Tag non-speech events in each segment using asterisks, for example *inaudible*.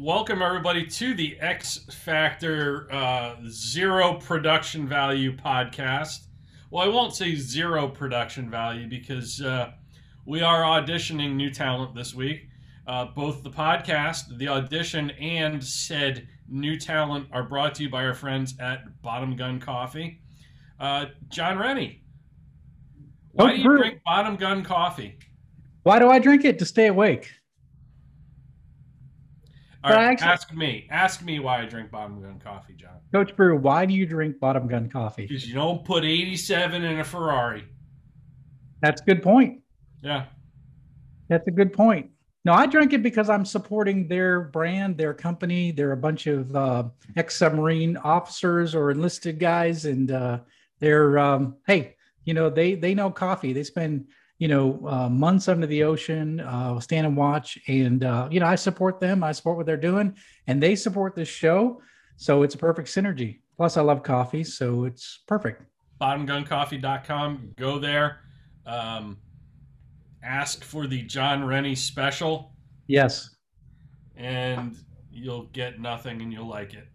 welcome everybody to the X Factor uh, Zero Production Value podcast. Well, I won't say zero production value because uh, we are auditioning new talent this week. Uh, both the podcast, the audition, and said new talent are brought to you by our friends at Bottom Gun Coffee. Uh, Jon Rennie, why Oh, do you drink Bottom Gun Coffee? Why do I drink it? To stay awake. All But right, actually- ask me. Ask me why I drink Bottom Gun Coffee, John. Coach Bru, why do you drink bottom gun coffee? Because you don't put 87 in a Ferrari. That's a good point. Yeah. That's a good point. No, I drink it because I'm supporting their brand, their company. They're a bunch of uh, ex-submarine officers or enlisted guys, and uh, they're um, hey, you know they they know coffee. They spend you know uh, months under the ocean, uh, stand and watch, and uh, you know I support them. I support what they're doing, and they support this show. So it's a perfect synergy. Plus, I love coffee, so it's perfect. bottomguncoffee.com. Go there. Um, ask for the Jon Rennie special, Yes. and you'll get nothing and you'll like it.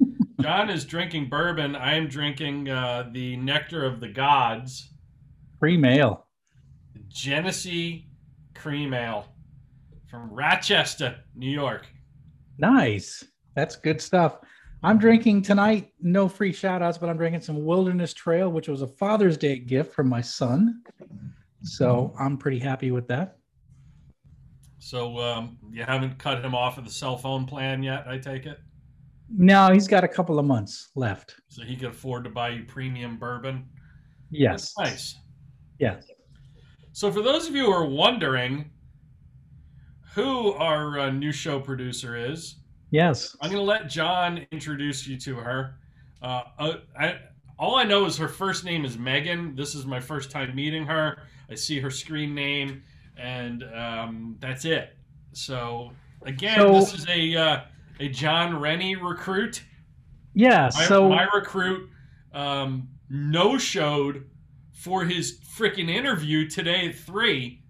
*laughs* John is drinking bourbon. I am drinking uh, the Nectar of the Gods, Free ale. Genesee Cream Ale from Rochester, New York. Nice. That's good stuff. I'm drinking tonight, no free shout outs, but I'm drinking some Wilderness Trail, which was a Father's Day gift from my son. So I'm pretty happy with that. So um, you haven't cut him off of the cell phone plan yet, I take it? No, he's got a couple of months left. So he can afford to buy you premium bourbon. Yes. That's nice. Yes. So, for those of you who are wondering who our uh, new show producer is, Yes. I'm going to let John introduce you to her. Uh, uh, I, all I know is her first name is Megan. This is my first time meeting her. I see her screen name, and um, that's it. So, again, So- this is a uh, a Jon Rennie recruit. Yeah. My, So my recruit um, no showed for his freaking interview today at three.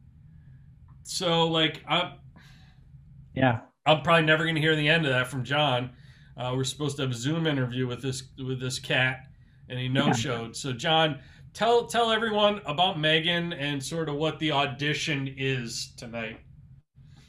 So like I'm yeah. I'm probably never gonna hear the end of that from John. Uh, we're supposed to have a Zoom interview with this with this cat, and he no showed. So John, tell tell everyone about Megan and sort of what the audition is tonight.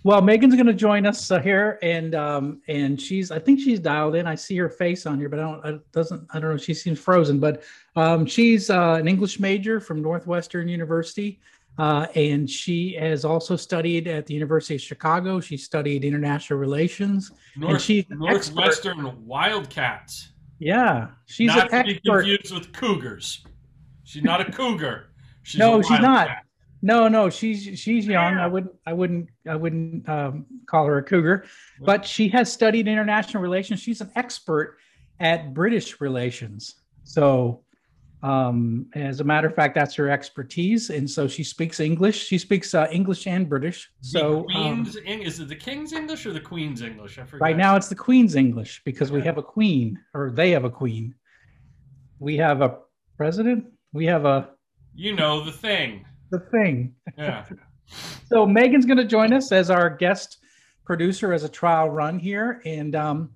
Well, Megan's going to join us uh, here, and um, and she's I think she's dialed in. I see her face on here, but I don't it doesn't I don't know. She seems frozen, but um, she's uh, an English major from Northwestern University, uh, and she has also studied at the University of Chicago. She studied international relations. North, she's an expert. Northwestern Wildcats. Yeah, she's not to be confused with cougars. She's not a cougar. She's No, she's not. wildcat. No, no, she's she's young. I wouldn't I wouldn't I wouldn't um, call her a cougar, but she has studied international relations. She's an expert at British relations. So, um, as a matter of fact, that's her expertise, and so she speaks English. She speaks uh, English and British. So the um, Queen's Eng- is it the King's English or the Queen's English? I forget. right now, it's the Queen's English because we have a queen, or they have a queen. We have a president. We have a you know the thing. The thing. Yeah. So Megan's going to join us as our guest producer as a trial run here, and um,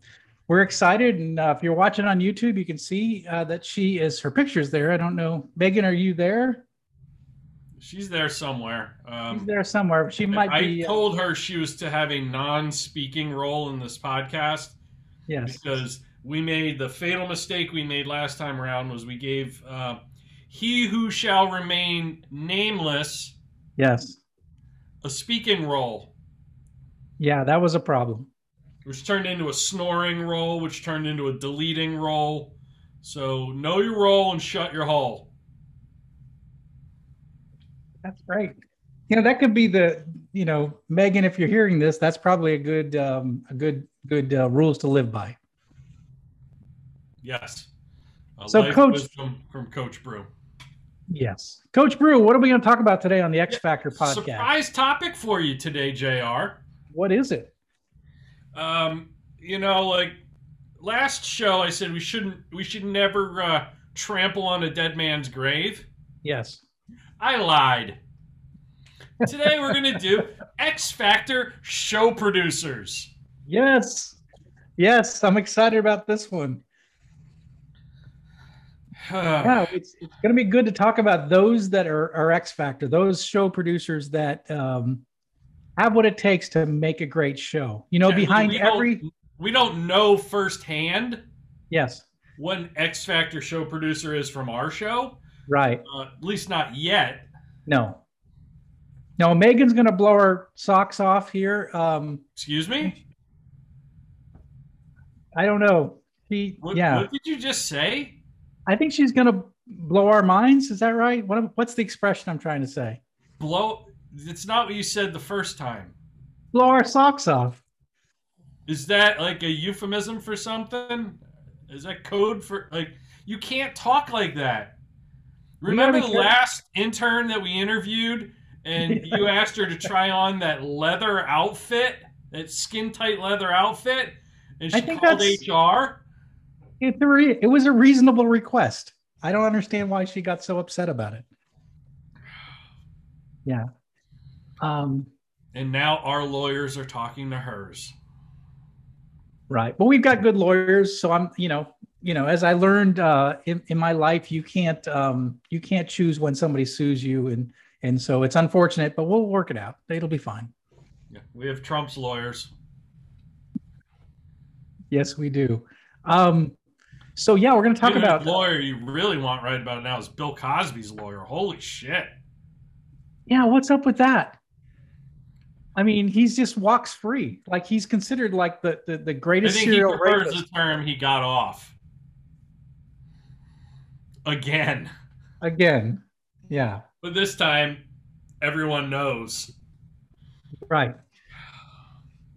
we're excited. And uh, if you're watching on YouTube, you can see uh, that she is her pictures there. I don't know, Megan, are you there? She's there somewhere. She's Um, there somewhere. She might I be. uh, told her she was to have a non-speaking role in this podcast yes. because we made the fatal mistake we made last time around was we gave uh, he who shall remain nameless Yes. a speaking role. Yeah, that was a problem. which turned into a snoring role, which turned into a deleting role. So know your role and shut your hole. That's great. You know, that could be the. You know, Megan, if you're hearing this, that's probably a good, um, a good, good uh, rules to live by. Yes. A So, Coach- wisdom from Coach Bru. Yes, Coach Bru. What are we going to talk about today on the X Factor podcast? Surprise topic for you today, Jr. What is it? Um, you know, like last show, I said we shouldn't, we should never uh, trample on a dead man's grave. Yes. I lied. Today we're gonna do *laughs* X Factor show producers. Yes. Yes, I'm excited about this one. Yeah, it's, it's going to be good to talk about those that are, are X Factor, those show producers that um, have what it takes to make a great show. You know, yeah, behind we every. We don't know firsthand. Yes. What an X Factor show producer is from our show. Right. Uh, at least not yet. No. No, Megan's going to blow her socks off here. Um, Excuse me? I don't know. She, what, yeah. What did you just say? I think she's going to blow our minds. Is that right? What, what's the expression I'm trying to say? Blow. It's not what you said the first time. Blow our socks off. Is that like a euphemism for something? Is that code for like you can't talk like that? Remember the last intern that we interviewed and *laughs* you asked her to try on that leather outfit, that skin tight leather outfit, and she called HR? Re- it was a reasonable request. I don't understand why she got so upset about it. Yeah. Um, and now our lawyers are talking to hers. Right. But we've got good lawyers, so I'm, you know, you know, as I learned uh, in, in my life, you can't um, you can't choose when somebody sues you, and and so it's unfortunate, but we'll work it out. It'll be fine. Yeah, we have Trump's lawyers. Yes, we do. Um, so yeah, we're going to talk about the lawyer you really want right about now is Bill Cosby's lawyer. Holy shit! Yeah, what's up with that? I mean, he's just walks free. Like he's considered like the the, the greatest I think serial he prefers rapist. the term he got off. Again. Again. Yeah. But this time everyone knows. Right.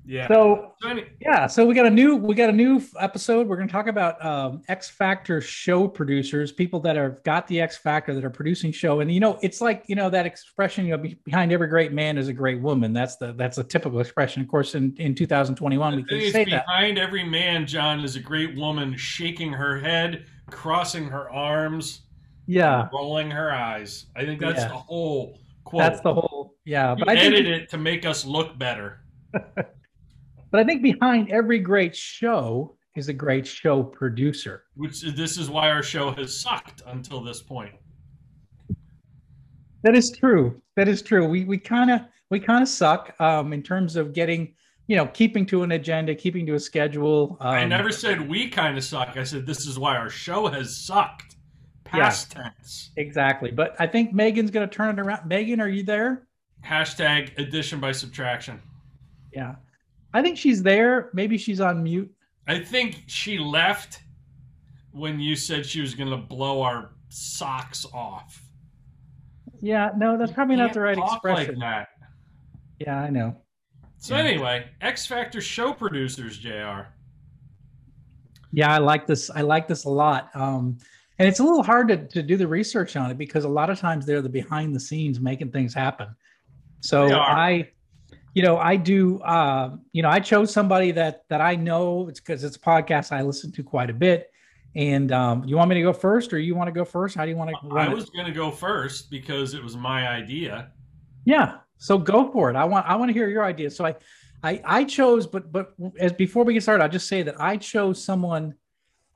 Yeah. So yeah, so we got a new we got a new episode. We're going to talk about um, X Factor show producers, people that have got the X Factor that are producing show. And you know, it's like you know that expression. You know, behind every great man is a great woman. That's the that's a typical expression. Of course, in in 2021, we can say behind that. Behind every man, John, is a great woman shaking her head, crossing her arms, yeah, rolling her eyes. I think that's yeah. the whole quote. That's the whole yeah. You but I edit it to make us look better. *laughs* But I think behind every great show is a great show producer. Which this is why our show has sucked until this point. That is true. That is true. We we kind of we kind of suck um, in terms of getting you know keeping to an agenda, keeping to a schedule. Um, I never said we kind of suck. I said this is why our show has sucked. Past yeah, tense. Exactly. But I think Megan's going to turn it around. Megan, are you there? Hashtag addition by subtraction. Yeah. I think she's there. Maybe she's on mute. I think she left when you said she was going to blow our socks off. Yeah, no, that's probably not the right expression. Like that. Yeah, I know. So yeah. anyway, X Factor show producers, Jr. Yeah, I like this. I like this a lot. Um, and it's a little hard to, to do the research on it because a lot of times they're the behind the scenes making things happen. So I you know, I do. Uh, you know, I chose somebody that that I know. It's because it's a podcast I listen to quite a bit. And um, you want me to go first, or you want to go first? How do you want to? I was going to go first because it was my idea. Yeah, so go for it. I want I want to hear your idea. So I, I I chose, but but as before we get started, I'll just say that I chose someone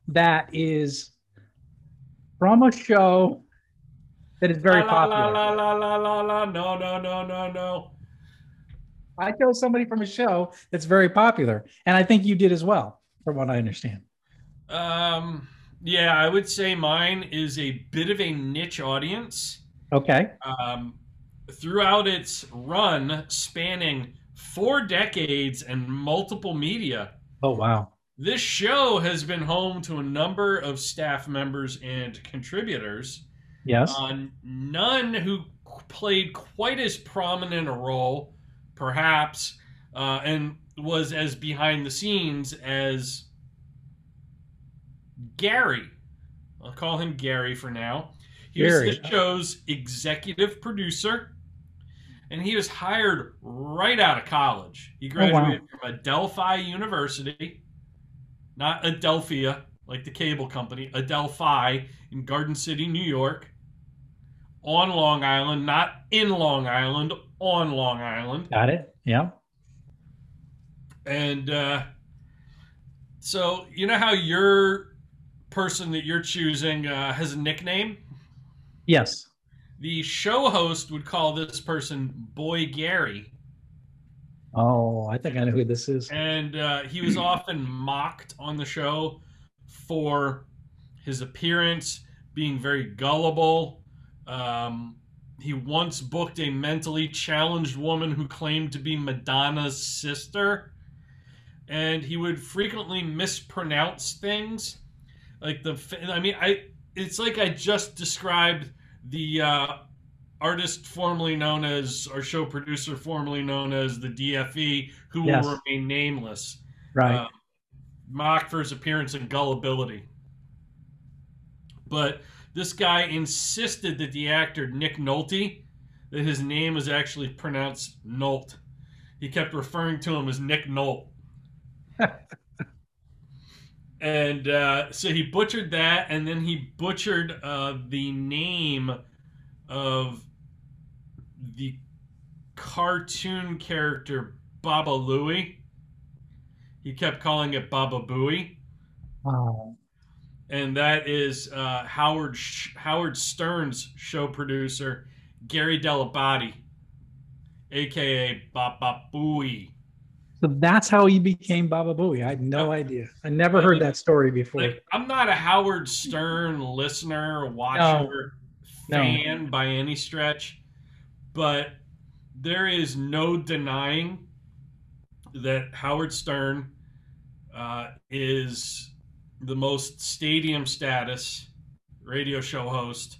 that is from a show that is very la, popular. La la la la la la no no no no no. I chose somebody from a show that's very popular, and I think you did as well, from what I understand. Um, yeah, I would say mine is a bit of a niche audience. Okay. Um, throughout its run, spanning four decades and multiple media. Oh wow! This show has been home to a number of staff members and contributors. Yes. Uh, none who played quite as prominent a role perhaps, uh, and was as behind the scenes as Gary. I'll call him Gary for now. He Gary. was the show's executive producer, and he was hired right out of college. He graduated oh, wow. from Adelphi University, not Adelphia, like the cable company, Adelphi in Garden City, New York, on Long Island, not in Long Island, on Long Island. Got it. Yeah. And uh, so, you know how your person that you're choosing uh, has a nickname? Yes. The show host would call this person Boy Gary. Oh, I think I know who this is. And uh, he was *clears throat* often mocked on the show for his appearance being very gullible. Um, he once booked a mentally challenged woman who claimed to be Madonna's sister. And he would frequently mispronounce things. Like the, I mean, I, it's like I just described the uh, artist formerly known as, or show producer formerly known as the DFE, who Yes. will remain nameless Right. uh, mocked for his appearance and gullibility. But this guy insisted that the actor Nick Nolte, that his name is actually pronounced Nolt. He kept referring to him as Nick Nolt. *laughs* and uh, so he butchered that, and then he butchered uh, the name of the cartoon character Baba Looey. He kept calling it Baba Booey, wow. And that is uh, Howard Sh- Howard Stern's show producer Gary Dell'Abate, aka Baba Booey. So that's how he became Baba Booey. I had no idea. I never heard that story before. Like, I'm not a Howard Stern listener, watcher, No. fan by any stretch, but there is no denying that Howard Stern uh, is the most stadium status radio show host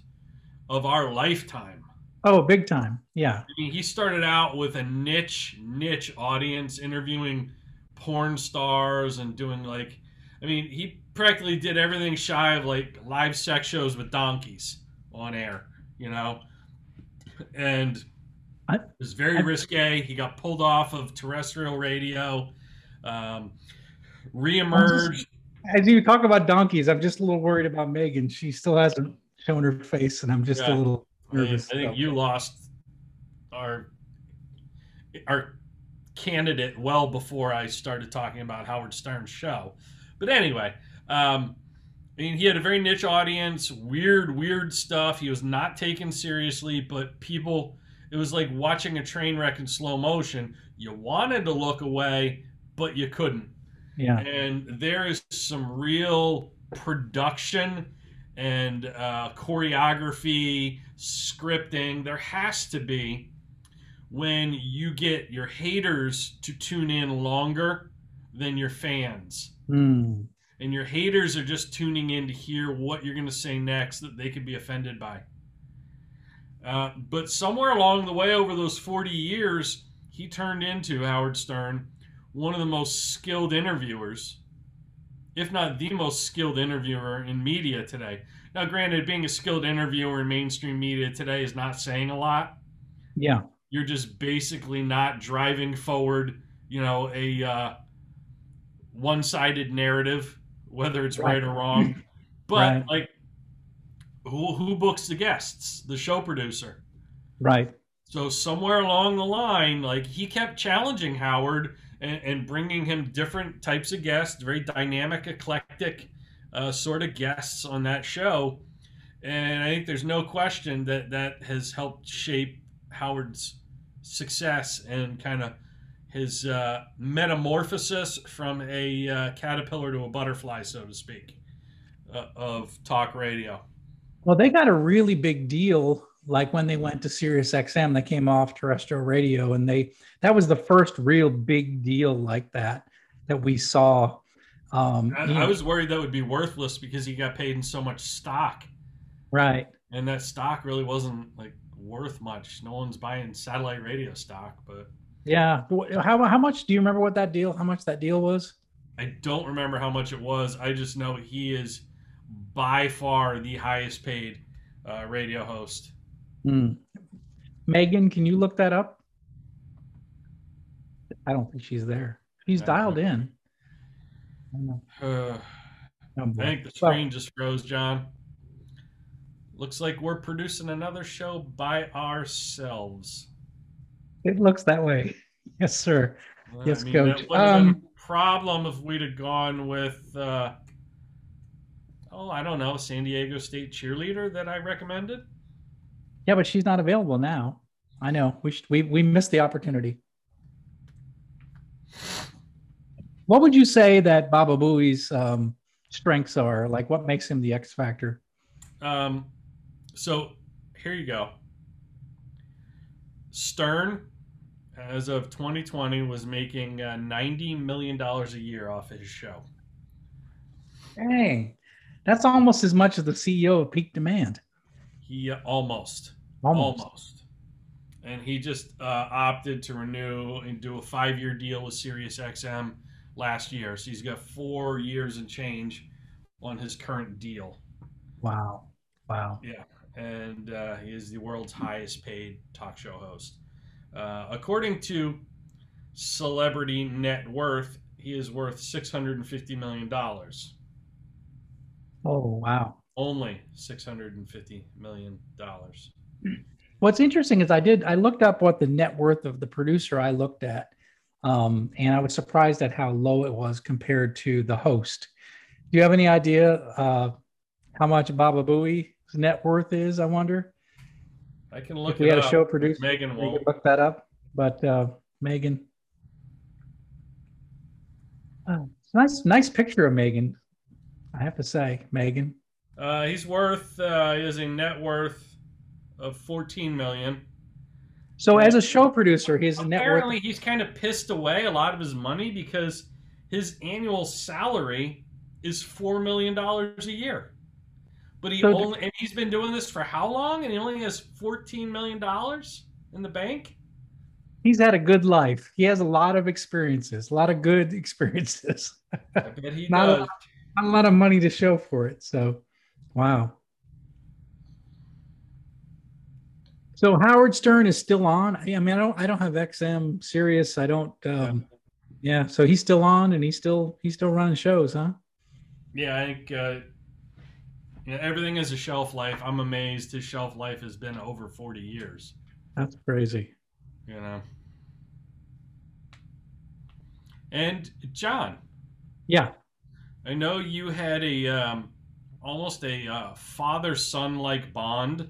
of our lifetime. oh, big time. Yeah. I mean, he started out with a niche, niche audience, interviewing porn stars and doing like, I mean, he practically did everything shy of like live sex shows with donkeys on air, you know, and I- it was very I- risque. He got pulled off of terrestrial radio, um, reemerged. As you talk about donkeys, I'm just a little worried about Megan. She still hasn't shown her face, and I'm just Yeah. a little I, mean, nervous. I think you lost our our candidate well before I started talking about Howard Stern's show. But anyway, um, I mean, he had a very niche audience, weird, weird stuff. He was not taken seriously, but people, it was like watching a train wreck in slow motion. You wanted to look away, but you couldn't Yeah. and there is some real production and uh, choreography, scripting. There has to be when you get your haters to tune in longer than your fans. Hmm. And your haters are just tuning in to hear what you're going to say next that they could be offended by. Uh, but somewhere along the way, over those 40 years, he turned into Howard Stern one of the most skilled interviewers, if not the most skilled interviewer in media today. Now, granted, being a skilled interviewer in mainstream media today is not saying a lot. Yeah. You're just basically not driving forward, you know, a uh, one-sided narrative, whether it's right, Right. or wrong. *laughs* But Right. like, who who books the guests? The show producer. Right. So somewhere along the line, like he kept challenging Howard and, and bringing him different types of guests, very dynamic, eclectic uh, sort of guests on that show. And I think there's no question that that has helped shape Howard's success and kind of his uh, metamorphosis from a uh, caterpillar to a butterfly, so to speak, uh, of talk radio. Well, they got a really big deal like when they went to Sirius XM, they came off terrestrial radio and they that was the first real big deal like that that we saw. Um, I, you I was worried that would be worthless because he got paid in so much stock. right. and that stock really wasn't like worth much. No one's buying satellite radio stock, but Yeah. How, how much do you remember what that deal, how much that deal was? I don't remember how much it was. I just know he is by far the highest paid uh, radio host. Hmm. Megan, can you look that up? I don't think she's there. She's dialed in. I don't know. Uh, Oh, I think the Well, screen just froze, John. Looks like we're producing another show by ourselves. it looks that way. *laughs* Yes, sir. Yes, I mean, coach. That Um, been a problem if we'd have gone with, uh, oh, I don't know, San Diego State cheerleader that I recommended. Yeah, but she's not available now. I know. We should, we we missed the opportunity. What would you say that Baba Booey's um, strengths are? Like, what makes him the X factor? Um, so here you go. Stern, as of 2020, was making uh, 90 million dollars a year off his show. Dang, that's almost as much as the CEO of Peak Demand. He uh, almost, Almost. almost, and he just uh, opted to renew and do a five-year deal with SiriusXM last year. So he's got four years and change on his current deal. Wow. Wow. Yeah, and uh, he is the world's highest paid talk show host. Uh, according to Celebrity Net Worth, he is worth six hundred and fifty million dollars. Oh, wow. Only six hundred and fifty million dollars. What's interesting is I did I looked up what the net worth of the producer I looked at, um, and I was surprised at how low it was compared to the host. Do you have any idea uh, how much Baba Booey's net worth is? I wonder I can look if we it had a show producer. Megan we will. look that up. But uh, Megan, oh, it's nice nice picture of Megan. I have to say, Megan. Uh, he's worth. Uh, he has a net worth of fourteen million. So as a show producer, his net worth Apparently, he's kind of pissed away a lot of his money because his annual salary is four million dollars a year. But he So- only and he's been doing this for how long? And he only has fourteen million dollars in the bank. he's had a good life. He has a lot of experiences, a lot of good *laughs* experiences. I bet he Not a does. Not a lot of money to show for it. So, wow. So Howard Stern is still on. I mean, I don't, I don't have XM Sirius. I don't. Um, yeah. So he's still on, and he's still, he's still running shows, huh? Yeah, I think uh, you know, everything is a shelf life. I'm amazed his shelf life has been over forty years. That's crazy. You know. And John, Yeah. I know you had a um, almost a uh, father-son like bond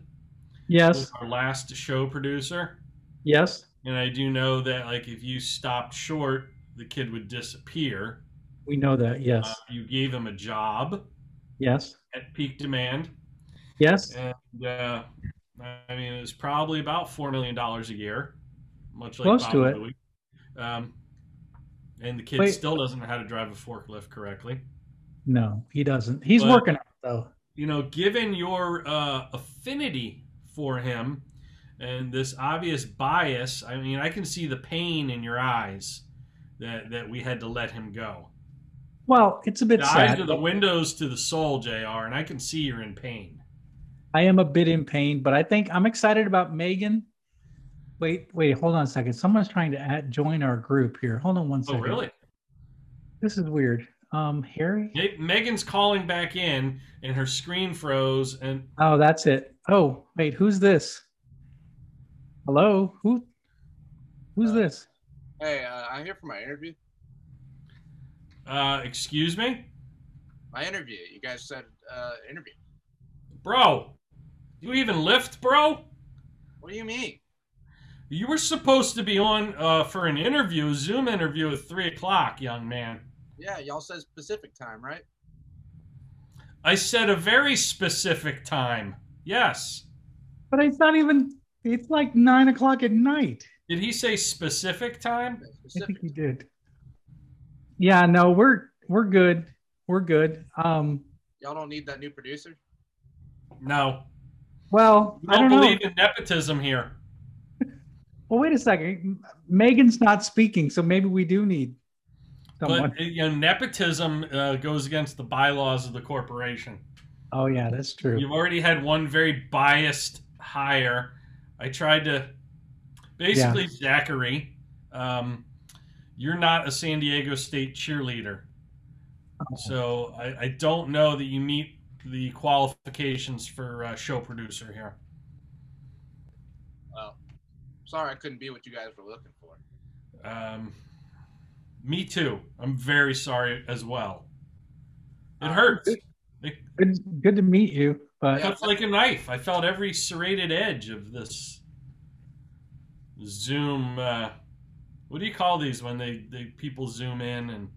Yes. our last show producer, Yes. and I do know that like if you stopped short, the kid would disappear. We know that. Yes. Uh, you gave him a job yes. at peak demand, Yes. and uh, I mean it was probably about four million dollars a year, much like Close Bob to it. Louie. Um, and the kid Wait. still doesn't know how to drive a forklift correctly. No, he doesn't. He's But- working on it though. you know, given your uh, affinity for him and this obvious bias, I mean, I can see the pain in your eyes that that we had to let him go. Well, it's a bit The sad. eyes are the windows to the soul, Jr. And I can see you're in pain. I am a bit in pain, but I think I'm excited about Megan. Wait, wait, hold on a second. Someone's trying to add, join our group here. Hold on one Oh, second. really? This is weird. Um, Harry? Me- Megan's calling back in, and her screen froze. And Oh, that's it. Oh, wait, who's this? Hello? Who? Who's Uh, this? Hey, uh, I'm here for my interview. uh, excuse me, My interview. You guys said uh, interview. bro. You even lift, bro? What do you mean? You were supposed to be on uh, for an interview, a Zoom interview at three o'clock, young man. Yeah, y'all said Pacific time, right? I said a very specific time. Yes. But it's not even. It's like nine o'clock at night. Did he say specific time? I think he did. Yeah, no, we're we're good. We're good. Um, Y'all don't need that new producer. No. well, We I don't, don't know. believe in nepotism here. *laughs* Well, wait a second. Megan's not speaking, so maybe we do need someone. But you know, nepotism uh, goes against the bylaws of the corporation. oh yeah, that's true. You've already had one very biased hire. I tried to basically Zachary. Um, you're not a San Diego State cheerleader, Oh. so I, I don't know that you meet the qualifications for uh, show producer here. Well, sorry I couldn't be what you guys were looking for. Um, Me too. I'm very sorry as well. It Uh, hurts. good. It Good, good to meet you. But cuts like a knife. I felt every serrated edge of this Zoom. Uh, what do you call these when they, they people zoom in and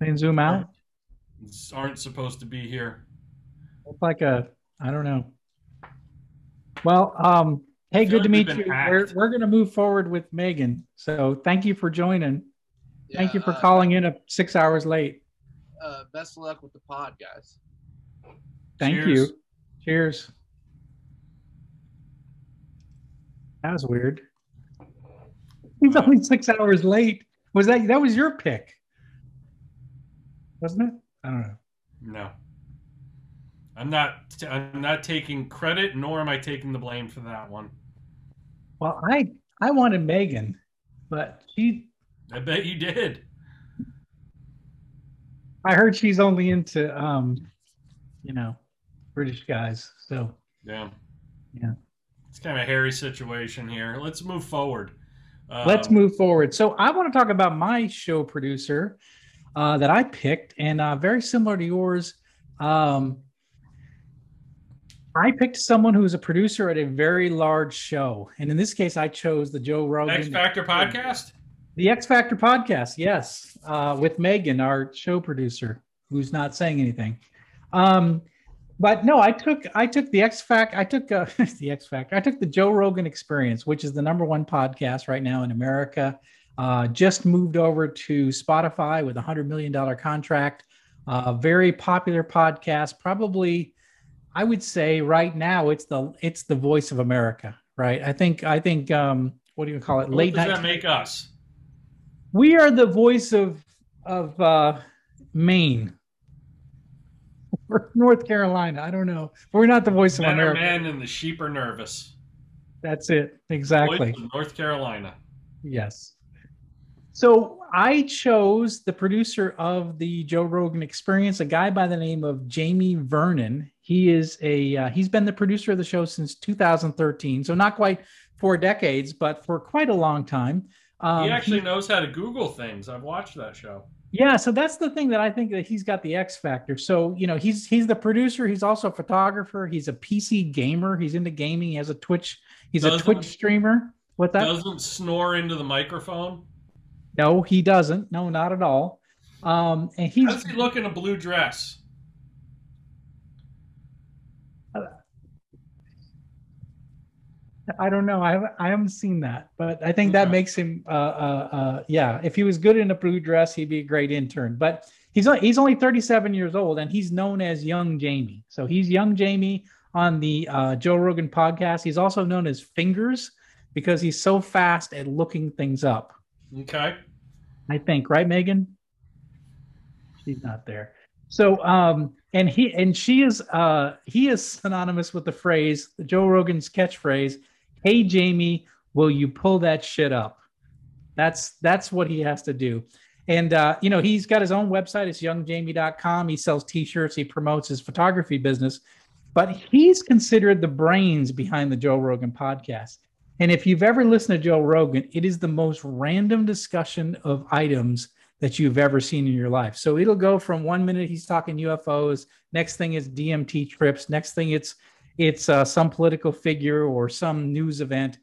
then zoom out. aren't supposed to be here? It's like a, I don't know. Well, um, hey, good to meet you. hacked. We're, we're going to move forward with Megan. So thank you for joining. Thank you for uh, calling in at six hours late. Uh, best of luck with the pod, guys. Thank Cheers. you. Cheers. That was weird. *laughs* He's only six hours late. Was that that was your pick? Wasn't it? I don't know. No. I'm not. I'm not taking credit, nor am I taking the blame for that one. Well, I I wanted Megan, but she I bet you did. I heard she's only into um, you know, British guys. So Yeah. Yeah. It's kind of a hairy situation here. Let's move forward. let's Um, move forward. So I want to talk about my show producer uh, that I picked, and uh, very similar to yours. Um, I picked someone who's a producer at a very large show, and in this case, I chose the Joe Rogan X Factor podcast. The X Factor podcast. Yes, uh, with Megan, our show producer, who's not saying anything. Um, but no, I took I took the X Fact. I took uh, *laughs* the X Factor. I took the Joe Rogan Experience, which is the number one podcast right now in America. Uh, just moved over to Spotify with a hundred million dollar contract. Uh, very popular podcast. Probably, I would say right now it's the it's the voice of America. Right. I think I think um, what do you call it? What Late does night that make us? We are the voice of of uh, Maine or *laughs* North Carolina. I don't know. We're not the voice of Men America. men and the sheep are nervous. That's it. Exactly. North Carolina. Yes. So I chose the producer of the Joe Rogan Experience, a guy by the name of Jamie Vernon. He is a uh, he's been the producer of the show since 2013, so not quite four decades, but for quite a long time. Um, he actually knows how to Google things. I've watched that show. Yeah, so that's the thing that I think that he's got the X factor. So, you know, he's he's the producer, he's also a photographer, he's a PC gamer, he's into gaming, he has a Twitch, he's a Doesn't- Twitch streamer. What that? Doesn't snore into the microphone. No, he doesn't. No, not at all. Um and How he's does he look in a blue dress? I don't know. I haven't, I haven't seen that, but I think that makes him uh uh uh yeah, if he was good in a blue dress, he'd be a great intern. But he's only, he's only 37 years old and he's known as young Jamie. So he's young Jamie on the uh, Joe Rogan podcast. He's also known as Fingers because he's so fast at looking things up. Okay. I think, right, Megan? She's not there. So, um, and he and she is uh he is synonymous with the phrase, Joe Rogan's catchphrase, "Hey Jamie, will you pull that shit up?" That's that's what he has to do. And uh, you know, he's got his own website, it's youngjamie.com. He sells t-shirts, he promotes his photography business, but he's considered the brains behind the Joe Rogan podcast. And if you've ever listened to Joe Rogan, it is the most random discussion of items that you've ever seen in your life. So it'll go from one minute he's talking UFOs, next thing is DMT trips, next thing it's it's uh, some political figure or some news event.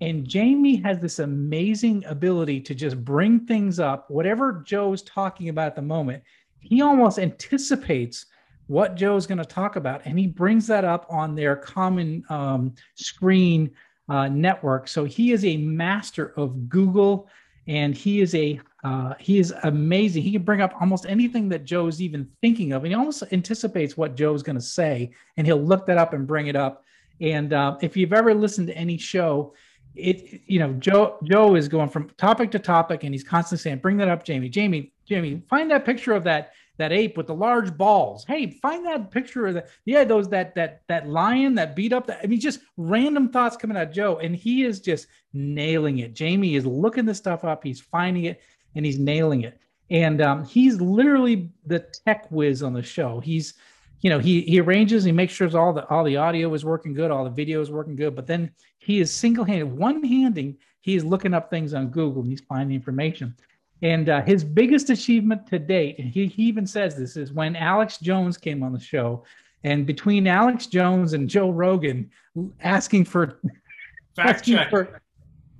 And Jamie has this amazing ability to just bring things up, whatever Joe's talking about at the moment. He almost anticipates what Joe's going to talk about, and he brings that up on their common um, screen uh, network. So he is a master of Google, and he is a uh, he is amazing. He can bring up almost anything that Joe's even thinking of, and he almost anticipates what Joe's going to say, and he'll look that up and bring it up. And uh, if you've ever listened to any show, it you know Joe Joe is going from topic to topic, and he's constantly saying, "Bring that up, Jamie. Jamie, Jamie, find that picture of that." that ape with the large balls. Hey, find that picture of that. yeah, those that that that lion that beat up. I mean, just random thoughts coming out of Joe, and he is just nailing it. Jamie is looking this stuff up. He's finding it and he's nailing it. And um, he's literally the tech whiz on the show. He's you know he he arranges he makes sure all the all the audio is working good all the video is working good but then he is single-handed one-handing he is looking up things on google and he's finding information And uh, his biggest achievement to date, and he, he even says this, is when Alex Jones came on the show. And between Alex Jones and Joe Rogan asking for *laughs* fact check. For,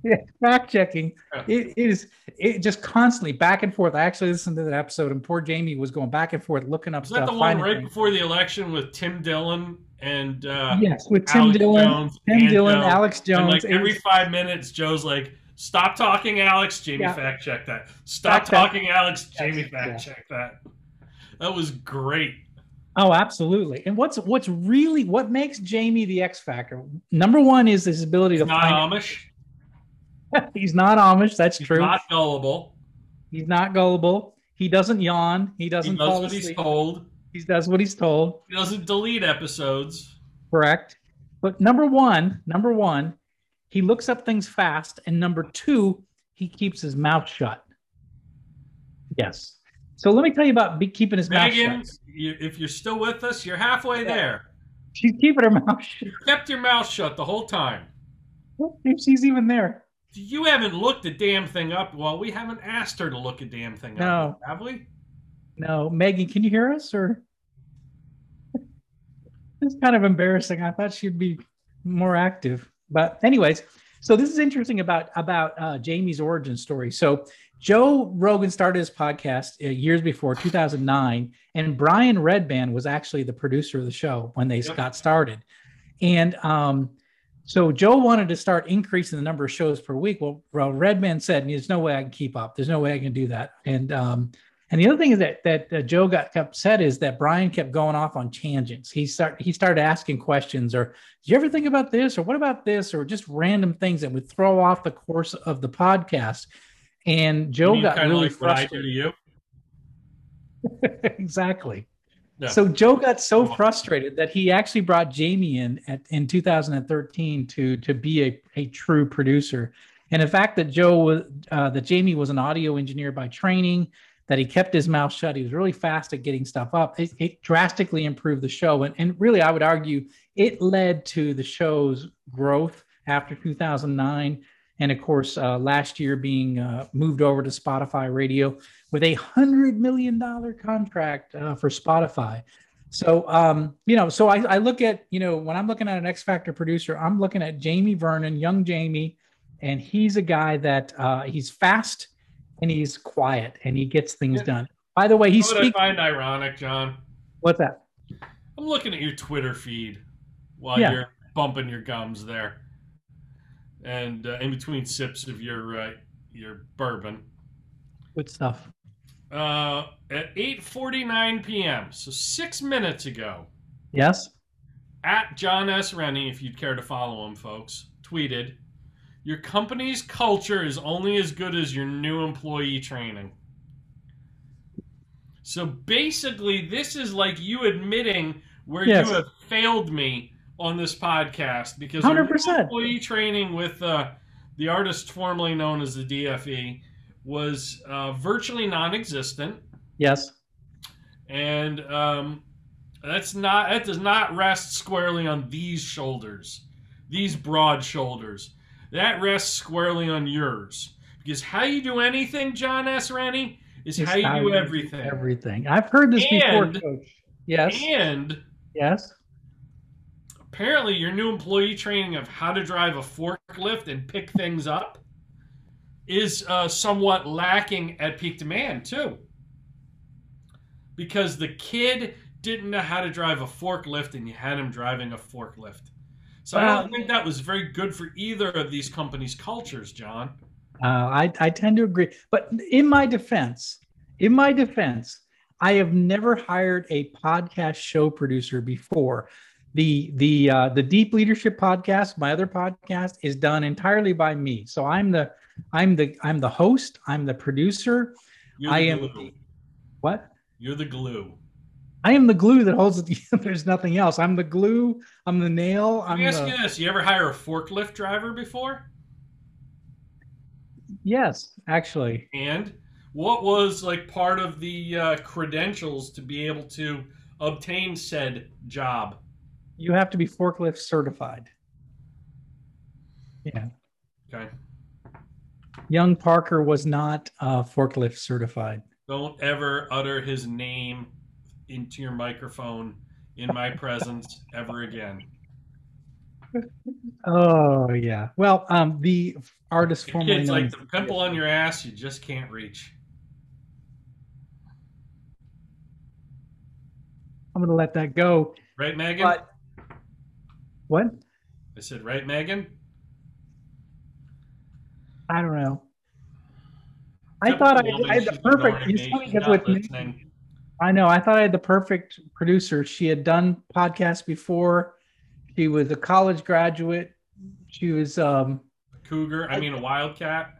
*laughs* yeah, fact checking. Yeah. It is it just constantly back and forth. I actually listened to that episode, and poor Jamie was going back and forth looking up was stuff. that the one right things. before the election with Tim Dillon and uh, yes, with Tim Alex Dillon, Jones Tim Dillon, Joe. Alex Jones. And like every five minutes, Joe's like, "Stop talking, Alex." Jamie, yeah. fact check that. Stop fact talking. Alex. Jamie, fact yeah. check that. That was great. Oh, absolutely. And what's what's really what makes Jamie the X factor? Number one is his ability He's to not find Amish. *laughs* He's not Amish. That's He's true. Not gullible. He's not gullible. He doesn't yawn. He doesn't. He does what asleep. he's told. He does what he's told. He doesn't delete episodes. Correct. But number one, number one, he looks up things fast, and number two, he keeps his mouth shut. Yes. So let me tell you about keeping his Megan, mouth shut. You, if you're still with us, you're halfway yeah. there. She's keeping her mouth shut. You kept your mouth shut the whole time. If she's even there. You haven't looked the damn thing up. Well, we haven't asked her to look a damn thing no. up, have we? No, Megan, can you hear us? Or *laughs* it's kind of embarrassing. I thought she'd be more active, but anyways. So this is interesting about about uh, Jamie's origin story. So Joe Rogan started his podcast uh, years before 2009, and Brian Redban was actually the producer of the show when they yep. got started. And um, so Joe wanted to start increasing the number of shows per week. Well, well Redban said, "There's no way I can keep up. There's no way I can do that." And um, and the other thing is that that uh, Joe got upset is that Brian kept going off on tangents. He start he started asking questions, or "Did you ever think about this?" or "What about this?" or just random things that would throw off the course of the podcast. And Joe got really like frustrated. you? *laughs* exactly. Yeah. So Joe got so frustrated that he actually brought Jamie in at, in 2013 to to be a, a true producer. And the fact that Joe was uh, that Jamie was an audio engineer by training that he kept his mouth shut. He was really fast at getting stuff up. It, it drastically improved the show. And, and really, I would argue it led to the show's growth after 2009. And of course, uh, last year being uh, moved over to Spotify Radio with a $100 million contract uh, for Spotify. So, um, you know, so I, I look at, you know, when I'm looking at an X Factor producer, I'm looking at Jamie Vernon, young Jamie, and he's a guy that uh, he's fast and he's quiet and he gets things done. By the way, he's. What I find ironic, John. What's that? I'm looking at your Twitter feed while yeah. you're bumping your gums there, and uh, in between sips of your uh, your bourbon. Good stuff. Uh, at 8:49 p.m., so six minutes ago. Yes. At Jon S. Rennie, if you'd care to follow him, folks, tweeted your company's culture is only as good as your new employee training. So basically, this is like you admitting where yes. you have failed me on this podcast because 100%. employee training with uh, the artist formerly known as the DFE was uh, virtually non-existent. Yes, and um, that's not that does not rest squarely on these shoulders, these broad shoulders that rests squarely on yours. Because how you do anything, Jon S. Rennie, is it's how you do everything. Everything. I've heard this and, before, Coach. Yes. And yes. Apparently, your new employee training of how to drive a forklift and pick things up is uh, somewhat lacking at peak demand too. Because the kid didn't know how to drive a forklift, and you had him driving a forklift. So well, I don't think that was very good for either of these companies' cultures, John. Uh, I, I tend to agree. But in my defense, in my defense, I have never hired a podcast show producer before. The the uh, the Deep Leadership podcast, my other podcast, is done entirely by me. So I'm the I'm the I'm the host. I'm the producer. I am. The, what? You're the glue. I am the glue that holds it. *laughs* There's nothing else. I'm the glue. I'm the nail. Let me ask the... you this: You ever hire a forklift driver before? Yes, actually. And what was like part of the uh, credentials to be able to obtain said job? You have to be forklift certified. Yeah. Okay. Young Parker was not uh, forklift certified. Don't ever utter his name into your microphone in my presence *laughs* ever again. Oh yeah. Well, um, the artist The formerly Kids known like the pimple on your ass, you just can't reach. I'm gonna let that go. Right, Megan? But what? I said, right, Megan? I don't know. I thought I, I had the perfect. It's funny because with me. I know. I thought I had the perfect producer. She had done podcasts before. She was a college graduate. She was, um, Cougar, I mean a wildcat.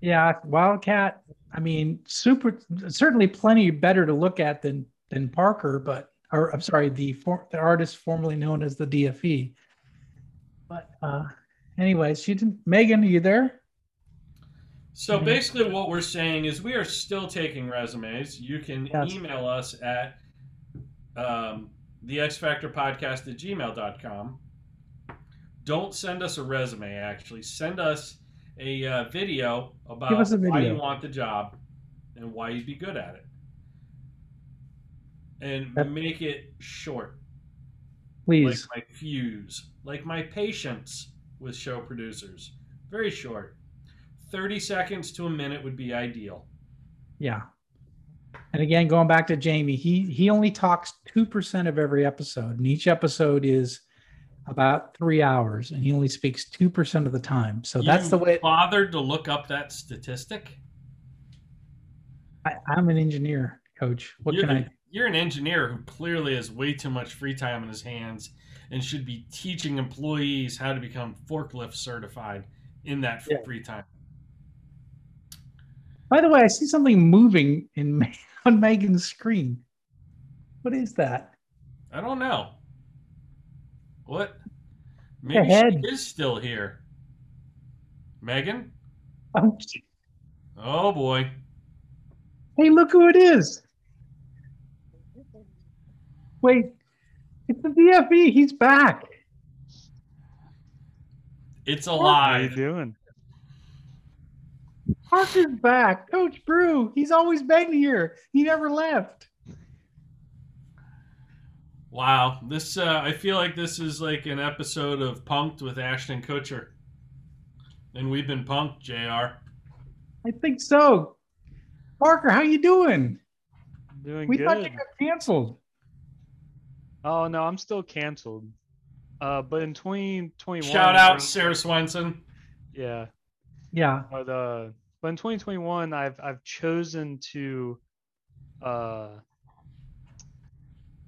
yeah, Wildcat. I mean, super. Certainly, plenty better to look at than than Parker. But, or I'm sorry, the for, the artist formerly known as the DFE. But, uh, anyways, she didn't. Megan, are you there? So Mhm. basically, what we're saying is we are still taking resumes. You can Yes. email us at um, the X Factor Podcast at gmail.com. Don't send us a resume, actually. Send us a uh, video about a why you want the job and why you'd be good at it. And That- make it short, Please. like my fuse, like my patience with show producers. Very short. 30 seconds to a minute would be ideal. Yeah. And again, going back to Jamie, he he only talks two percent of every episode, and each episode is about three hours, and he only speaks two percent of the time. So that's the way. bothered to look up that statistic. I, I'm an engineer, coach. What you're, can I? you're an engineer who clearly has way too much free time in his hands and should be teaching employees how to become forklift certified in that Yeah. free time. By the way, I see something moving in *laughs* on Megan's screen. What is that? I don't know. What? The Maybe head. she is still here. Megan? Oh, Oh boy. hey, look who it is! Wait, it's the DFE. He's back. It's alive. How are you doing? Parker's back. Coach Bru. He's always been here. He never left. Wow. This uh, I feel like this is like an episode of Punked with Ashton Kutcher. And we've been punked, JR. I think so. Parker, how you doing? Doing We thought you got canceled. Oh no, I'm still canceled. Uh, but in 2021, Shout out Sarah Swenson. Yeah, Yeah. but uh, but in 2021, I've I've chosen to uh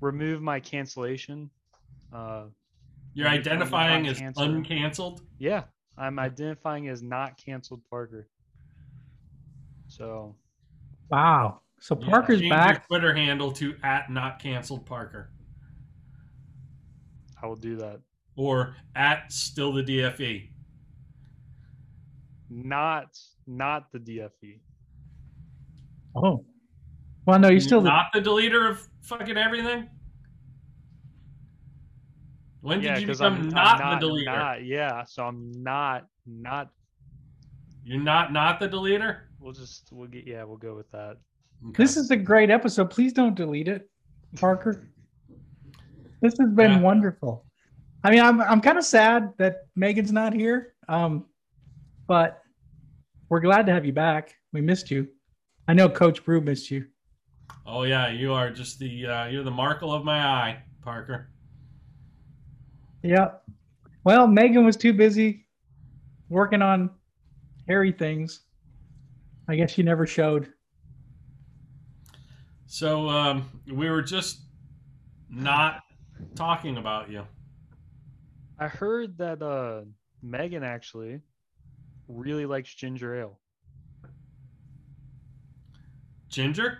remove my cancellation. Uh, You're I'm- I'm identifying as canceled. uncanceled. yeah, I'm identifying as not canceled Parker. So Wow. So Yeah, Parker's change back. Your Twitter handle to at not canceled Parker I will do that. or at still the. DFE. Not not the. DFE. Oh. Well, no, you're still not the deleter of fucking everything. When yeah, did you 'cause become I'm, not, I'm the deleter? Not, yeah, so I'm not not. You're not not the deleter. We'll just we'll get yeah we'll go with that. Okay. This is a great episode. Please don't delete it, Parker. This has been Yeah. wonderful. I mean, I'm I'm kind of sad that Megan's not here. Um, but we're glad to have you back. We missed you. I know Coach Bru missed you. Oh yeah, you are just the uh, you're the markle of my eye, Parker. Yeah. Well, Megan was too busy working on hairy things. I guess she never showed. So um, we were just not talking about you. I heard that uh Megan actually really likes ginger ale. Ginger?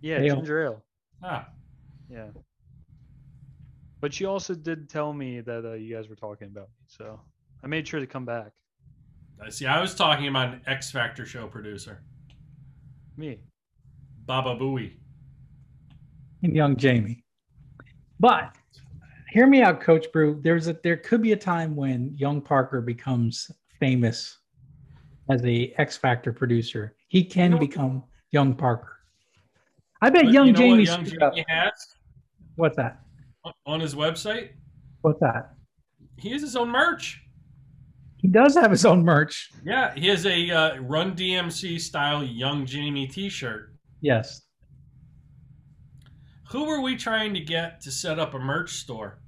Yeah, Ale. ginger ale. Ah, Yeah. But she also did tell me that uh, you guys were talking about me, so I made sure to come back. I see. I was talking about an X Factor show producer, Me. Baba Booey. and young Jamie. But hear me out, Coach Bru. There's a there could be a time when young Parker becomes famous as a X Factor producer. He can You know- become young Parker. I bet young you know what Jamie. young. Jamie has What's that? on his website? What's that? He has his own merch. He does have his own merch. Yeah, he has a uh, Run DMC style Young Jamie T-shirt. Yes. Who were we trying to get to set up a merch store?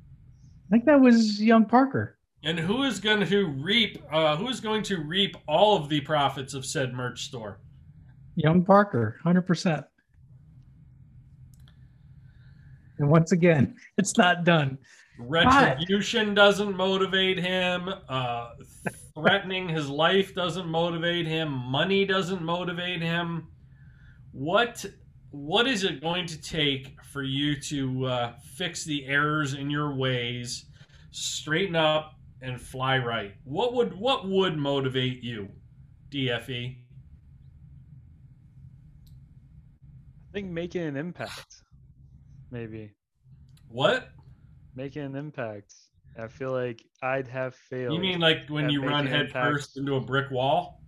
I think that was young Parker. And who is going to reap? Uh, who is going to reap all of the profits of said merch store? Young Parker, 100%. And once again, *laughs* it's not done. Retribution doesn't motivate him. Uh, threatening his life doesn't motivate him. Money doesn't motivate him. What what is it going to take for you to uh, fix the errors in your ways, straighten up, and fly right? What would what would motivate you? DFE? I think making an impact, maybe What making an impact. I feel like I'd have failed. you mean like when you run head impact. first into a brick wall?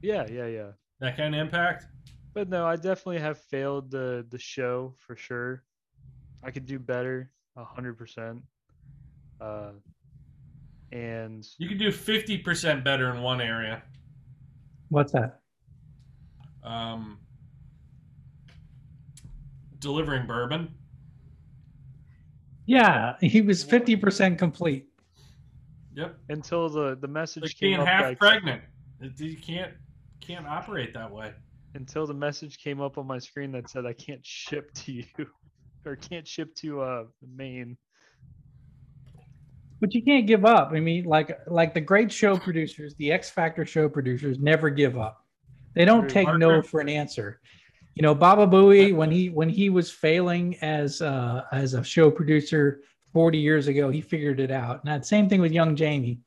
Yeah, yeah, yeah. That kind of impact? But no, I definitely have failed the the show for sure. I could do better, a hundred percent. Uh, and You can do fifty percent better in one area. What's that? um, delivering bourbon. Yeah, he was 50% complete. Yep, until the the message like came being up, half like, pregnant. You can't can't operate that way. until the message came up on my screen that said I can't ship to you, *laughs* or can't ship to uh Maine. But you can't give up. I mean, like like the great show producers, the X Factor show producers never give up. They don't take no for an answer. You know, Baba Booey, when he when he was failing as uh, as a show producer 40 years ago, he figured it out. And that same thing with young Jamie.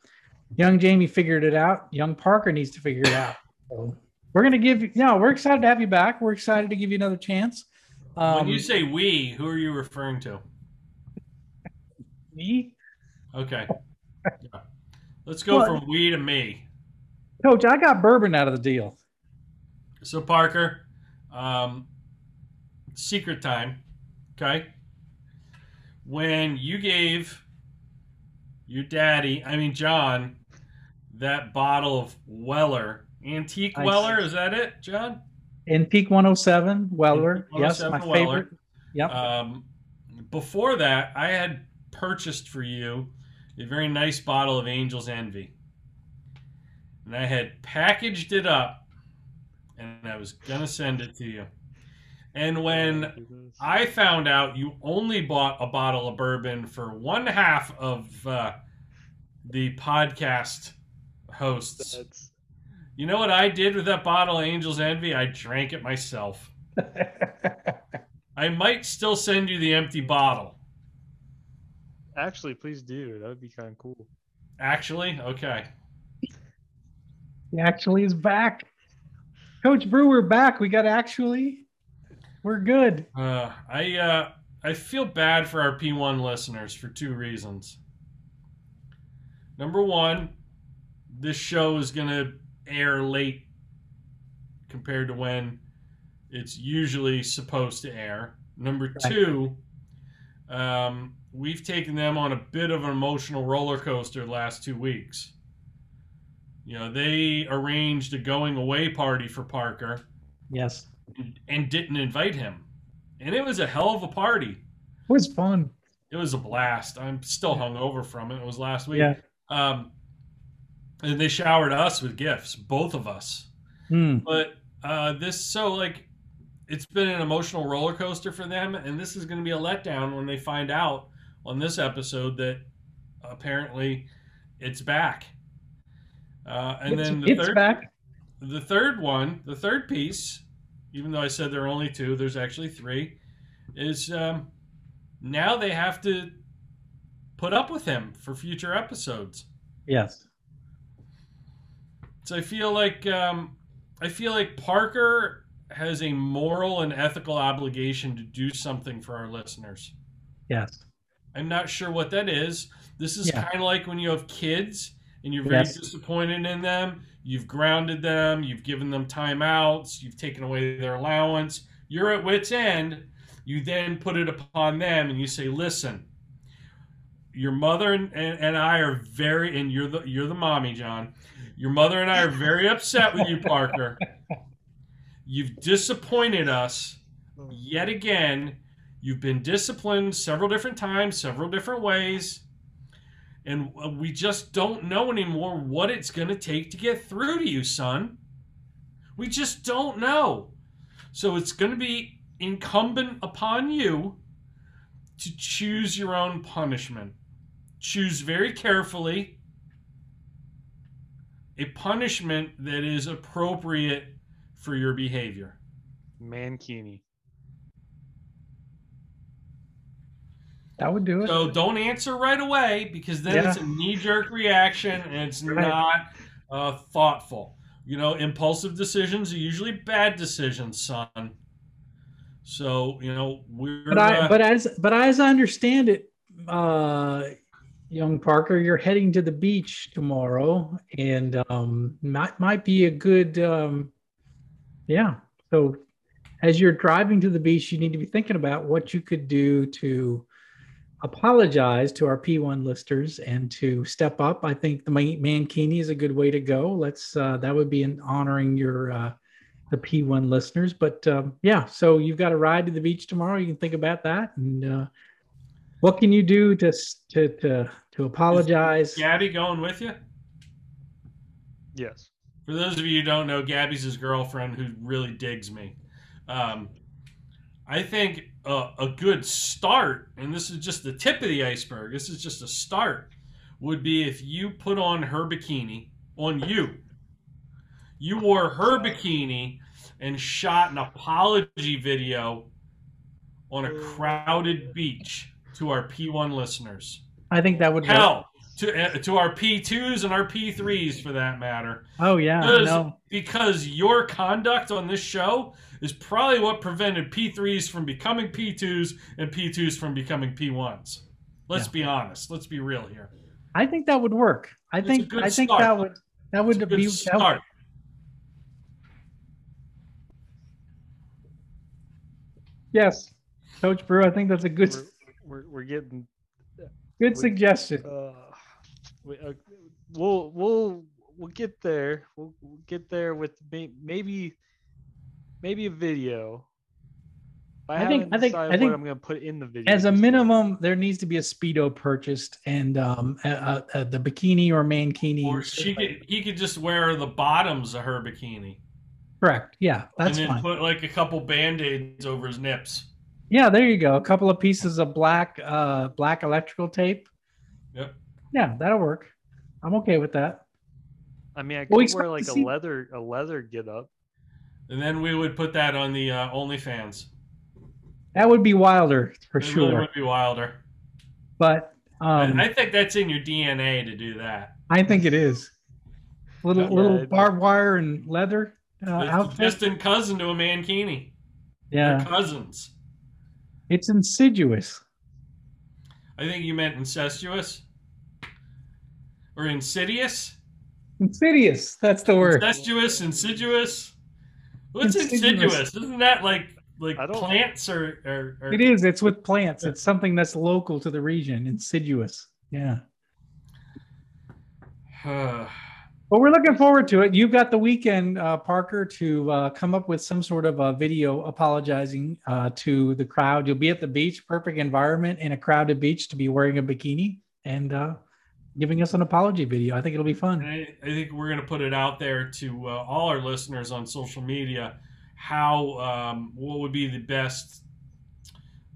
Young Jamie figured it out. Young Parker needs to figure it out. So we're gonna give you. No, we're excited to have you back. We're excited to give you another chance. Um, when you say we, who are you referring to? me, Okay, *laughs* Yeah. let's go Well- from we to me. Coach, I got bourbon out of the deal. So Parker, um, secret time, okay? When you gave your daddy, I mean John, that bottle of Weller, antique I Weller, see. is that it, John? Peak 107, Weller. Peak yes, my Weller. favorite. Yep. Um, before that, I had purchased for you a very nice bottle of Angel's Envy. And I had packaged it up and I was going to send it to you. And when I found out you only bought a bottle of bourbon for one half of uh, the podcast hosts, That's you know what I did with that bottle of Angel's Envy? I drank it myself. *laughs* I might still send you the empty bottle. Actually please do. That would be kind of cool. Actually, okay. he actually is back. Coach Brewer back. We got actually. We're good. Uh, I uh, I feel bad for our P1 listeners for two reasons. Number one, this show is gonna air late compared to when it's usually supposed to air. Number two, um, we've taken them on a bit of an emotional roller coaster the last two weeks. You know, they arranged a going away party for Parker Yes. and didn't invite him. And it was a hell of a party. It was fun. It was a blast. I'm still hung over from it. It was last week. Yeah. Um, and they showered us with gifts, both of us. Hmm. But uh, this, so like, it's been an emotional roller coaster for them, and this is going to be a letdown when they find out on this episode that apparently it's back. Uh, and it's then the it's third, back. the third one, the third piece, even though I said there are only two, there's actually three, is um, now they have to put up with him for future episodes. Yes. So I feel like um, I feel like Parker has a moral and ethical obligation to do something for our listeners. Yes. I'm not sure what that is. This is Yeah. kind of like when you have kids and you're very Yes. disappointed in them. You've grounded them. You've given them timeouts. You've taken away their allowance. You're at wit's end. You then put it upon them, and you say, "Listen, your mother and, and, and I are very, and you're the you're the mommy, John. Your mother and I are very upset with you, Parker. *laughs* You've disappointed us hmm. yet again. You've been disciplined several different times, several different ways, and uh, we just don't know anymore what it's going to take to get through to you, son. We just don't know. So it's going to be incumbent upon you to choose your own punishment. Choose very carefully a punishment that is appropriate for your behavior. Mankini. That would do it. So don't answer right away because then Yeah. it's a knee jerk reaction and it's Right. not uh, thoughtful. You know, impulsive decisions are usually bad decisions, son. So you know we're. but I, uh, but as, but as I understand it, uh, young Parker, you're heading to the beach tomorrow, and um, might might be a good, um, yeah. So, as you're driving to the beach, you need to be thinking about what you could do to apologize to our P1 listers and to step up. I think the Man- Mankini is a good way to go. Let's uh, that would be in honoring your uh, the P1 listeners. But um, yeah, so you've got a ride to the beach tomorrow. You can think about that. And uh, what can you do to to to, to apologize? Gabby going with you. Yes. For those of you who don't know, Gabby's his girlfriend who really digs me. Um, I think a, a good start, and this is just the tip of the iceberg, this is just a start, would be if you put on her bikini, on you. You wore her bikini and shot an apology video on a crowded beach to our P1 listeners. I think that would work. Hell, to, uh, to our P2s and our P3s for that matter Oh yeah, because, no. because your conduct on this show is probably what prevented P3s from becoming P2s and P2s from becoming P1s. Let's Yeah. be honest. Let's be real here. I think that would work. I It's a think good I think start. that would that It's would a good be that, start. yes, Coach Bru. I think that's a good We're, we're, we're getting. good we- suggestion. Uh, we, uh, we'll we'll we'll get there. We'll, we'll get there with may, maybe maybe a video. I, I think- I think- I think what I'm going to put in the video. As a just yet. minimum, there needs to be a speedo purchased, and um, uh, uh, uh, the bikini or mankini. Or she could, he could just wear the bottoms of her bikini Correct. Yeah, that's and then fine. put like a couple band-aids over his nips. Yeah, there you go. A couple of pieces of black uh black electrical tape. Yep. Yeah, that'll work. I'm okay with that. I mean, I could Well, we wear like a see- leather a leather get up. And then we would put that on the uh, OnlyFans. That would be wilder for It really sure. would be wilder. But um, I think that's in your DNA to do that. I think it is. Little Yeah, little it- barbed wire and leather uh, outfit. distant cousin to a mankini. They're Yeah, cousins. it's insidious. I think you meant incestuous or insidious. Insidious. That's the word. Incestuous, insidious. What's Insidious. insidious? Isn't that like like plants or, or, or It is. It's with plants. It's something that's local to the region. Insidious. Yeah. *sighs* Well, we're looking forward to it. You've got the weekend, uh, Parker, to uh, come up with some sort of a video apologizing uh, to the crowd. You'll be at the beach, perfect environment in a crowded beach to be wearing a bikini and uh, giving us an apology video. I think it'll be fun. I, I think we're going to put it out there to uh, all our listeners on social media. How um, what would be the best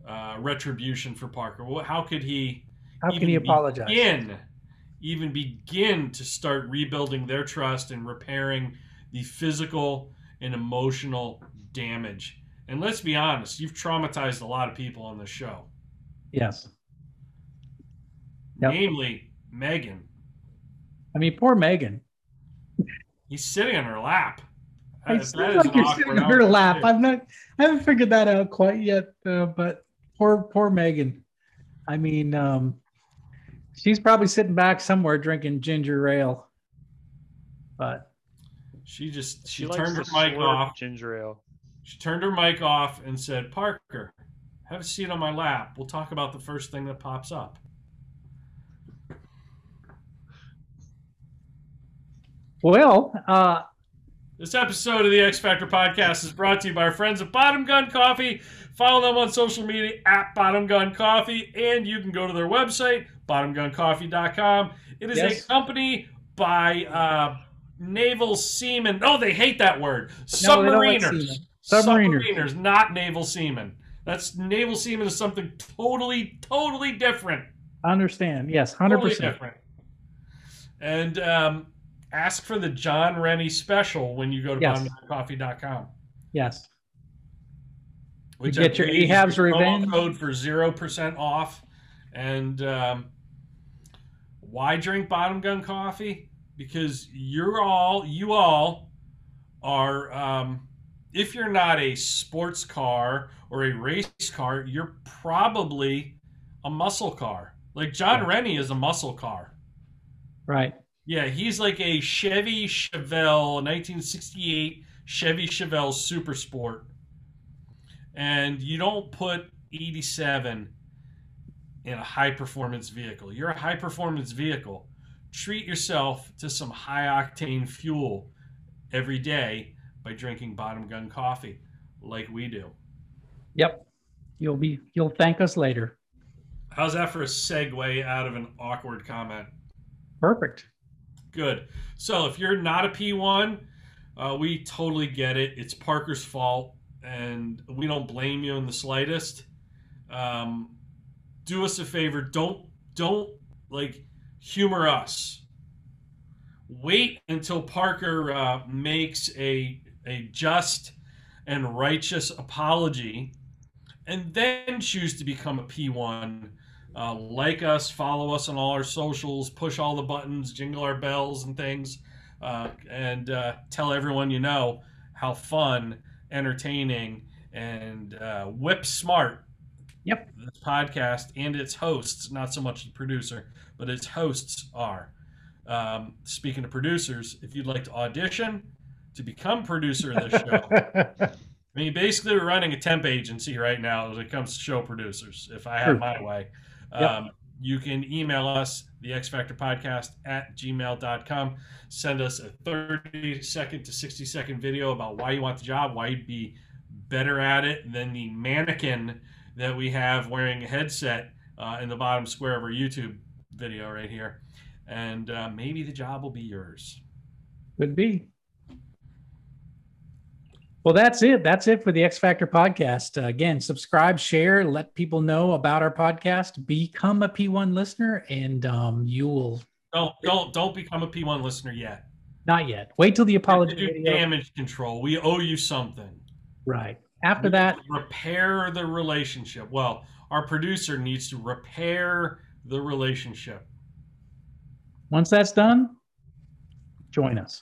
uh, retribution for Parker? How could he How can he apologize? Begin, even begin to start rebuilding their trust and repairing the physical and emotional damage. And let's be honest, you've traumatized a lot of people on this show, Yes. Yep. namely Megan. I mean, poor Megan. He's sitting on her lap. It That- seems like you're sitting on her lap. too. I've not, I haven't figured that out quite yet. Uh, but poor, poor Megan. I mean, um, She's probably sitting back somewhere drinking ginger ale. But She just she, She, turned her mic off. ginger ale. She turned her mic off and said, "Parker, have a seat on my lap. We'll talk about the first thing that pops up." Well, uh, This episode of the X Factor podcast is brought to you by our friends at Bottom Gun Coffee. Follow them on social media at Bottom Gun Coffee, and you can go to their website, bottomguncoffee.com. It is Yes. a company by uh, naval seamen. Oh, they hate that word. No, like Submariners. Submariners. Submariners, not naval seamen. That's naval seamen is something totally, totally different. I understand. Yes, 100%. Totally different. And um, ask for the Jon Rennie special when you go to Yes. bottomguncoffee.com. Yes. Which You get your Ahab's revenge. code for zero percent off. And um, why drink Bottom Gun coffee? Because you're all you all are. Um, if you're not a sports car or a race car, you're probably a muscle car. Like Jon. Rennie is a muscle car. Right. Yeah, he's like a Chevy Chevelle, 1968 Chevy Chevelle Super Sport. And you don't put 87 in a high performance vehicle. You're a high performance vehicle. Treat yourself to some high octane fuel every day by drinking bottom gun coffee like we do. Yep. You'll be. You'll thank us later. How's that for a segue out of an awkward comment? Perfect. Good. So if you're not a P1, uh, we totally get it. It's Parker's fault, and we don't blame you in the slightest. Um, do us a favor. Don't don't like humor us. Wait until Parker uh, makes a a just and righteous apology, and then choose to become a P1 uh, like us, follow us on all our socials, push all the buttons, jingle our bells and things, uh, and uh, tell everyone you know how fun, entertaining, and uh, whip smart Yep. this podcast and its hosts, not so much the producer, but its hosts are. Um, speaking of producers, if you'd like to audition to become producer of this show, *laughs* I mean, basically, we're running a temp agency right now when it comes to show producers. If I have True. my way, Yep. um, you can email us, the X Factor Podcast at gmail.com. Send us a 30 second to 60 second video about why you want the job, why you'd be better at it than the mannequin that we have wearing a headset uh, in the bottom square of our YouTube video right here. And uh, maybe the job will be yours. Could be. Well, that's it. That's it for the X Factor podcast. Uh, again, subscribe, share, let people know about our podcast. Become a P1 listener, and um, you will Don't don't don't become a P1 listener yet. not yet. Wait till the apology do damage control. We owe you something. Right after that, repair the relationship. Well, our producer needs to repair the relationship. once that's done, join us.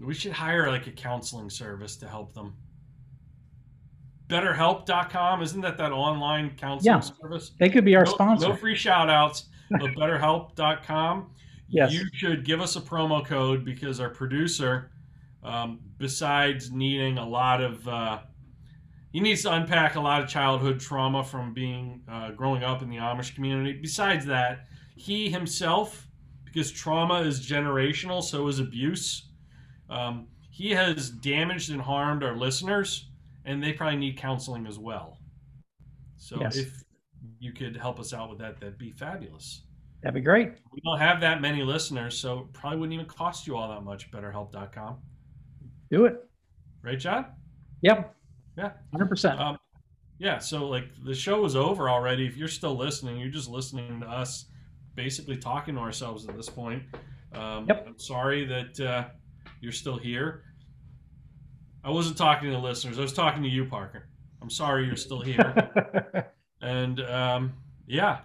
We should hire like a counseling service to help them. BetterHelp.com isn't that that online counseling Yeah. service? They could be our no, sponsor. No free shout outs, but *laughs* BetterHelp.com. Yes. You should give us a promo code because our producer, um, besides needing a lot of, uh, he needs to unpack a lot of childhood trauma from being uh, growing up in the Amish community. Besides that, he himself, because trauma is generational, so is abuse. Um, he has damaged and harmed our listeners, and they probably need counseling as well. So Yes. if you could help us out with that, that'd be fabulous. That'd be great. We don't have that many listeners, so it probably wouldn't even cost you all that much. BetterHelp.com, Do it. right, John? Yep. Yeah. Hundred percent. Um, yeah. So like the show is over already. If you're still listening, you're just listening to us, basically talking to ourselves at this point. Um, Yep. I'm sorry that uh, you're still here. I wasn't talking to the listeners. I was talking to you, Parker. I'm sorry you're still here. *laughs* and um, yeah,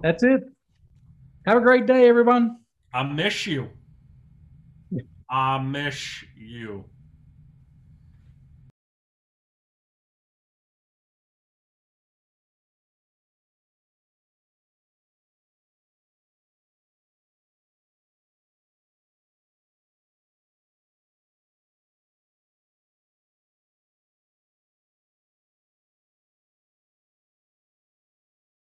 That's it. Have a great day, everyone. I miss you. I miss you.